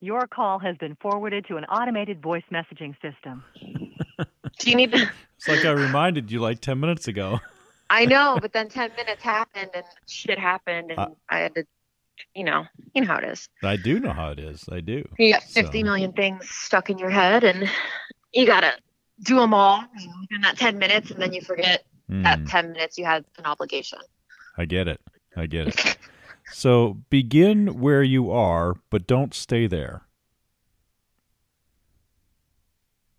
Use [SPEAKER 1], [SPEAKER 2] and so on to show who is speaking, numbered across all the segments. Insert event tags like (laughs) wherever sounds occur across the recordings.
[SPEAKER 1] Your call has been forwarded to an automated voice messaging system.
[SPEAKER 2] Do you need to?
[SPEAKER 3] It's like I reminded you like 10 minutes ago.
[SPEAKER 2] I know, but then 10 minutes happened and shit happened and
[SPEAKER 3] Uh,
[SPEAKER 2] I had to, you know, you know how it is.
[SPEAKER 3] I do know how it is. I do.
[SPEAKER 2] You got fifty
[SPEAKER 3] So-
[SPEAKER 2] million things stuck in your head and you got to do them all in that 10 minutes and then you forget that
[SPEAKER 3] Hmm,
[SPEAKER 2] 10 minutes you had an obligation.
[SPEAKER 3] I get it. I get it. (laughs) So begin where you are, but don't stay there.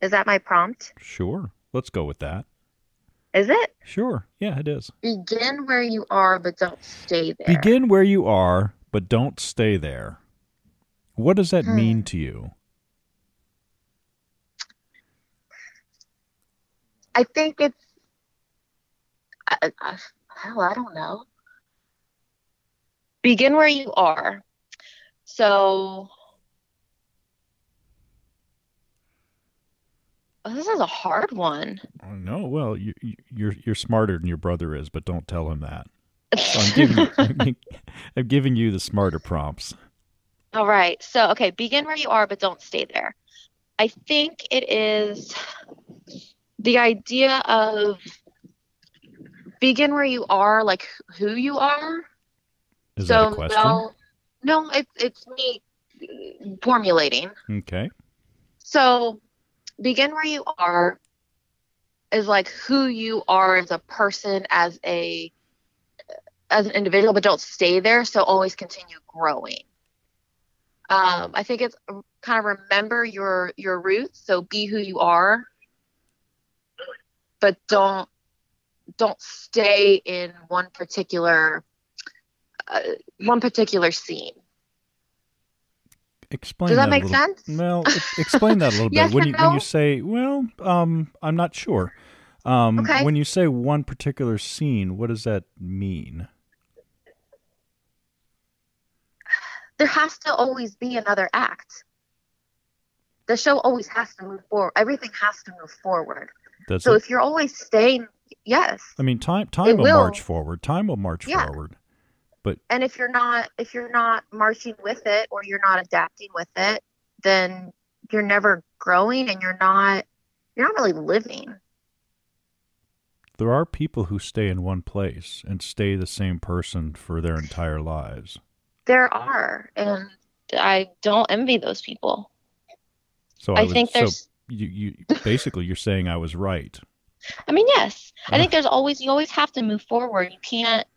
[SPEAKER 2] Is that my prompt?
[SPEAKER 3] Sure. Let's go with that.
[SPEAKER 2] Is it?
[SPEAKER 3] Sure. Yeah, it is.
[SPEAKER 2] Begin where you are, but don't stay there.
[SPEAKER 3] Begin where you are, but don't stay there. What does that
[SPEAKER 2] Hmm.
[SPEAKER 3] mean to you?
[SPEAKER 2] I think it's. I, I, hell, I don't know. Begin where you are. So. Oh, this is a hard one.
[SPEAKER 3] Oh, no, well, you, you- you're you're smarter than your brother is, but don't tell him that. So (laughs) I'm giving I'm giving you the smarter prompts.
[SPEAKER 2] All right. So, okay, begin where you are, but don't stay there. I think it is the idea of begin where you are, like who you are.
[SPEAKER 3] Is
[SPEAKER 2] so
[SPEAKER 3] that a question?
[SPEAKER 2] no, no, it's it's me formulating.
[SPEAKER 3] Okay.
[SPEAKER 2] So, begin where you are is like who you are as a person, as a as an individual, but don't stay there. So always continue growing. Um, I think it's kind of remember your your roots. So be who you are, but don't don't stay in one particular uh, one particular scene.
[SPEAKER 3] Explain
[SPEAKER 2] Does that
[SPEAKER 3] a
[SPEAKER 2] make
[SPEAKER 3] little-
[SPEAKER 2] sense?
[SPEAKER 3] Well, explain that a little (laughs)
[SPEAKER 2] Yes
[SPEAKER 3] bit. When you when you say, well, um, I'm not sure. Um,
[SPEAKER 2] Okay.
[SPEAKER 3] When you say one particular scene, what does that mean?
[SPEAKER 2] there has to always be another act. The show always has to move forward. Everything has to move forward.
[SPEAKER 3] Does
[SPEAKER 2] So
[SPEAKER 3] it?
[SPEAKER 2] if you're always staying, yes.
[SPEAKER 3] I mean, time time will,
[SPEAKER 2] will.
[SPEAKER 3] march forward. Time will march
[SPEAKER 2] Yeah.
[SPEAKER 3] forward.
[SPEAKER 2] And if you're not if you're not marching with it or you're not adapting with it, then you're never growing and you're not you're not really living.
[SPEAKER 3] There are people who stay in one place and stay the same person for their entire lives.
[SPEAKER 2] There are and I don't envy those people.
[SPEAKER 3] So
[SPEAKER 2] I
[SPEAKER 3] was-
[SPEAKER 2] think
[SPEAKER 3] so
[SPEAKER 2] there's
[SPEAKER 3] you, you basically you're saying I was right. (laughs)
[SPEAKER 2] I mean, yes. I
[SPEAKER 3] Uh.
[SPEAKER 2] think there's always you always have to move forward. You can't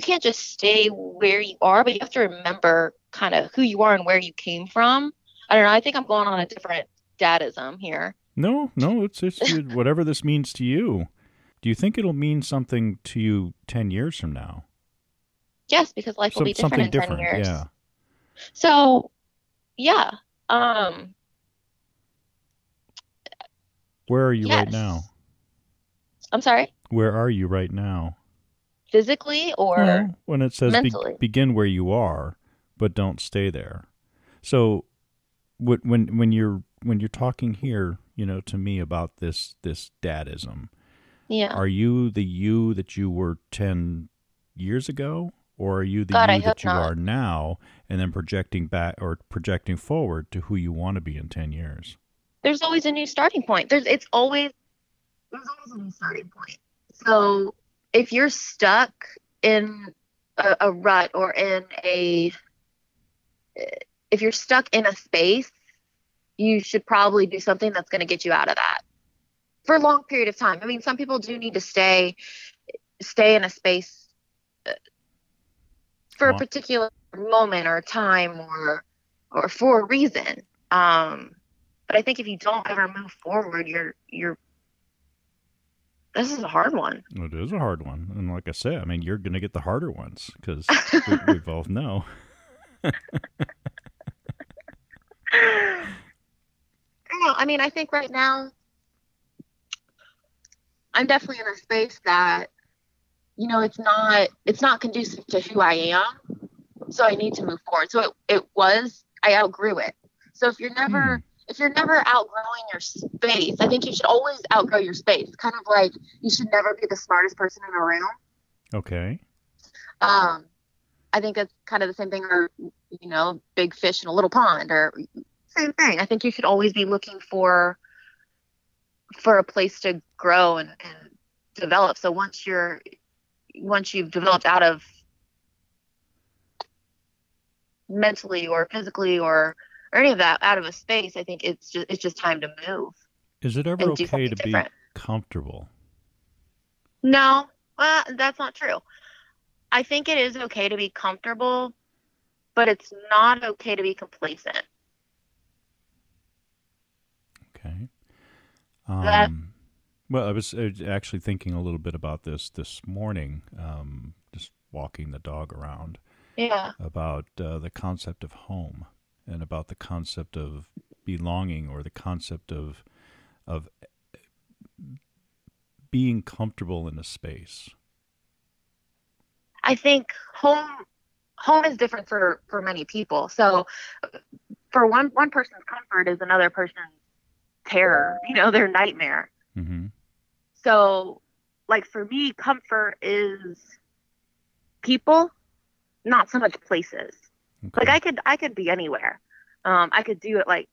[SPEAKER 2] you can't just stay where you are, but you have to remember kind of who you are and where you came from. I don't know. I think I'm going on a different dadism here.
[SPEAKER 3] No, no, it's it's (laughs) whatever this means to you. Do you think it'll mean something to you ten years from now?
[SPEAKER 2] Yes, because life will be different
[SPEAKER 3] something
[SPEAKER 2] in
[SPEAKER 3] different,
[SPEAKER 2] 10 years.
[SPEAKER 3] yeah.
[SPEAKER 2] So, yeah. Um,
[SPEAKER 3] Where are you right now?
[SPEAKER 2] I'm sorry.
[SPEAKER 3] Where are you right now?
[SPEAKER 2] Physically or
[SPEAKER 3] Well, when it says be- begin where you are, but don't stay there. So, when when you're when you're talking here, you know, to me about this this dadism,
[SPEAKER 2] yeah.
[SPEAKER 3] are you the you that you were ten years ago, or are you the
[SPEAKER 2] God, I
[SPEAKER 3] you that you
[SPEAKER 2] not.
[SPEAKER 3] are now, and then projecting back or projecting forward to who you want to be in ten years?
[SPEAKER 2] there's always a new starting point. There's it's always there's always a new starting point. So if you're stuck in a, a rut or in a if you're stuck in a space, you should probably do something that's going to get you out of that for a long period of time. I mean, some people do need to stay stay in a space uh, for a particular moment or time or or for a reason. Um, but I think if you don't ever move forward, you're you're. This is a hard one.
[SPEAKER 3] It is a hard one, and like I said, I mean, you're going to get the harder ones because (laughs) we, we both know.
[SPEAKER 2] I. I mean, I think right now, I'm definitely in a space that, you know, it's not it's not conducive to who I am. So I need to move forward. So it, it was I outgrew it. So if you're never hmm. If you're never outgrowing your space, I think you should always outgrow your space. Kind of like you should never be the smartest person in a room.
[SPEAKER 3] Okay.
[SPEAKER 2] Um, I think that's kind of the same thing, or you know, big fish in a little pond, or same thing. I think you should always be looking for for a place to grow and, and develop. So once you're once you've developed out of mentally or physically or or any of that out of a space, I think it's just it's just time to move.
[SPEAKER 3] Is it ever okay to
[SPEAKER 2] different.
[SPEAKER 3] be comfortable?
[SPEAKER 2] No, well, that's not true. I think it is okay to be comfortable, but it's not okay to be complacent.
[SPEAKER 3] Okay.
[SPEAKER 2] That-
[SPEAKER 3] Um, well, I was uh, actually thinking a little bit about this this morning, um, just walking the dog around,
[SPEAKER 2] Yeah.
[SPEAKER 3] about uh, the concept of home and about the concept of belonging or the concept of of being comfortable in a space.
[SPEAKER 2] I think home home is different for for many people. So for one one person's comfort is another person's terror, you know, their nightmare.
[SPEAKER 3] hmm
[SPEAKER 2] So like for me comfort is people, not so much places.
[SPEAKER 3] Okay.
[SPEAKER 2] Like I could I could be anywhere. Um I could do it like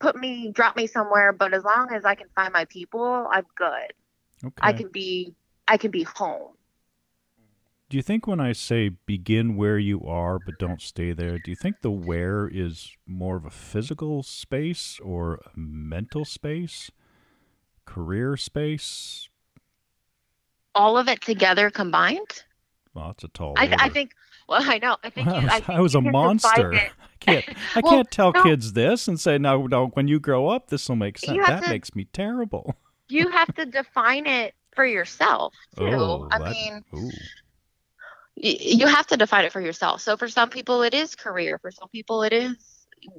[SPEAKER 2] put me drop me somewhere, but as long as I can find my people, I'm good.
[SPEAKER 3] okay.
[SPEAKER 2] I can be I can be home.
[SPEAKER 3] Do you think when I say begin where you are but don't stay there, do you think the where is more of a physical space or a mental space? Career space?
[SPEAKER 2] All of it together combined?
[SPEAKER 3] Well, that's a tall
[SPEAKER 2] I. I think. Well, I know. I think.
[SPEAKER 3] Well,
[SPEAKER 2] you,
[SPEAKER 3] I (laughs)
[SPEAKER 2] I,
[SPEAKER 3] was,
[SPEAKER 2] think
[SPEAKER 3] I was a monster. (laughs) I can't. I (laughs)
[SPEAKER 2] Well,
[SPEAKER 3] can't tell
[SPEAKER 2] no.
[SPEAKER 3] kids this and say, "No, no. When you grow up, this will make sense." That
[SPEAKER 2] to-
[SPEAKER 3] makes me terrible.
[SPEAKER 2] You have to define it for yourself too.
[SPEAKER 3] Oh,
[SPEAKER 2] I
[SPEAKER 3] that-
[SPEAKER 2] mean,
[SPEAKER 3] ooh.
[SPEAKER 2] y- you have to define it for yourself. So for some people, it is career. For some people, it is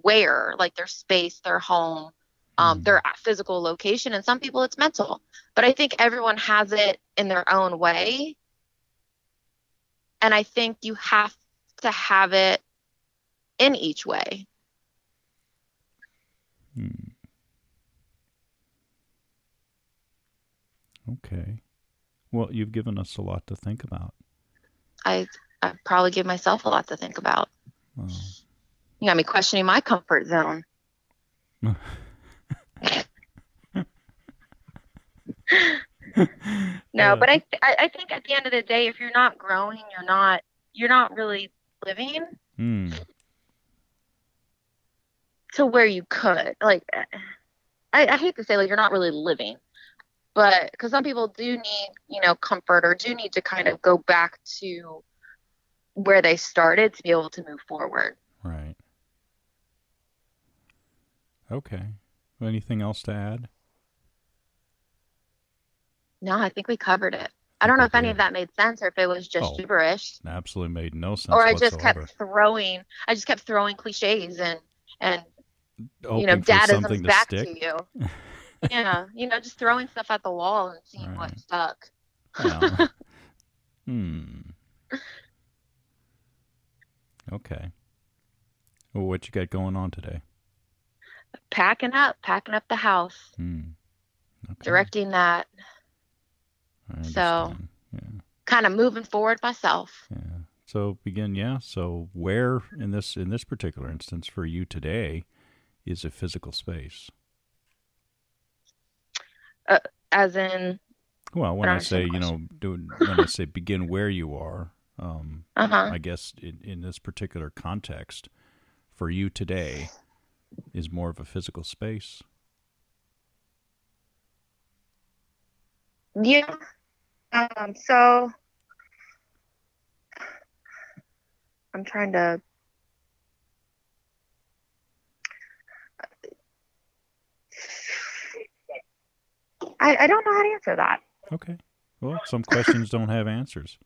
[SPEAKER 2] where, like their space, their home, um, their physical location, and some people it's mental. But I think everyone has it in their own way, and I think you have to have it in each way.
[SPEAKER 3] Hmm. Okay. Well, you've given us a lot to think about.
[SPEAKER 2] I I probably give myself a lot to think about.
[SPEAKER 3] Oh.
[SPEAKER 2] You got me questioning my comfort zone. (laughs) (laughs) (laughs) No,
[SPEAKER 3] Uh,
[SPEAKER 2] but I, I I think at the end of the day, if you're not growing, you're not you're not really living
[SPEAKER 3] Hmm.
[SPEAKER 2] to where you could. Like, I, I hate to say like you're not really living, but because some people do need you know comfort or do need to kind of go back to where they started to be able to move forward.
[SPEAKER 3] Right. Okay. Anything else to add?
[SPEAKER 2] No, I think we covered it. I don't know if any of that made sense or if it was just
[SPEAKER 3] Oh,
[SPEAKER 2] gibberish.
[SPEAKER 3] Absolutely made no sense
[SPEAKER 2] or I just
[SPEAKER 3] whatsoever.
[SPEAKER 2] kept throwing I just kept throwing cliches and and you know dadisms back
[SPEAKER 3] stick.
[SPEAKER 2] to you. (laughs) yeah, you know, just throwing stuff at the wall and seeing what stuck.
[SPEAKER 3] Well, (laughs) hmm. Okay. Well, what you got going on today?
[SPEAKER 2] Packing up, packing up the house,
[SPEAKER 3] Hmm. Okay.
[SPEAKER 2] directing that, so-
[SPEAKER 3] Yeah.
[SPEAKER 2] kind of moving forward myself.
[SPEAKER 3] Yeah. So begin, yeah. So where in this in this particular instance for you today is a physical space?
[SPEAKER 2] As in,
[SPEAKER 3] Well, when
[SPEAKER 2] I
[SPEAKER 3] say you know, do, when I say begin where you are, um,
[SPEAKER 2] uh huh.
[SPEAKER 3] I guess in, in this particular context, for you today, is more of a physical space.
[SPEAKER 2] Yeah. Um. So I'm trying to. I, I don't know how to answer that.
[SPEAKER 3] Okay. Well, some questions don't have answers.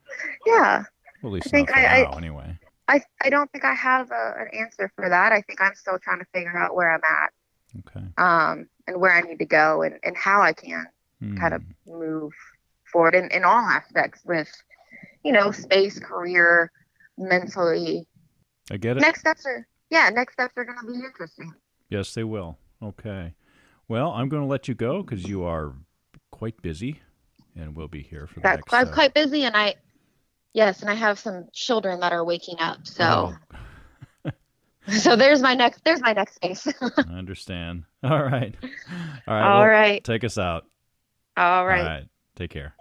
[SPEAKER 2] Yeah.
[SPEAKER 3] Well, at least
[SPEAKER 2] think
[SPEAKER 3] not for
[SPEAKER 2] I- I-
[SPEAKER 3] now, anyway.
[SPEAKER 2] I, I don't think I have a, an answer for that. I think I'm still trying to figure out where I'm at
[SPEAKER 3] Okay.
[SPEAKER 2] um, and where I need to go and, and how I can kind of
[SPEAKER 3] Hmm.
[SPEAKER 2] move forward in, in all aspects with, you know, space, career, mentally.
[SPEAKER 3] I get it.
[SPEAKER 2] Next steps are, yeah, next steps are going to be interesting.
[SPEAKER 3] Yes, they will. Okay. Well, I'm going to let you go because you are quite busy, and we'll be here for the
[SPEAKER 2] That,
[SPEAKER 3] next.
[SPEAKER 2] I'm
[SPEAKER 3] uh,
[SPEAKER 2] quite busy and I, Yes, and I have some children that are waking up. So,
[SPEAKER 3] Oh, (laughs)
[SPEAKER 2] so there's my next. There's my next space. (laughs)
[SPEAKER 3] I understand. (laughs) All right. All right.
[SPEAKER 2] All
[SPEAKER 3] well,
[SPEAKER 2] right.
[SPEAKER 3] Take us out.
[SPEAKER 2] All right.
[SPEAKER 3] All right. Take care.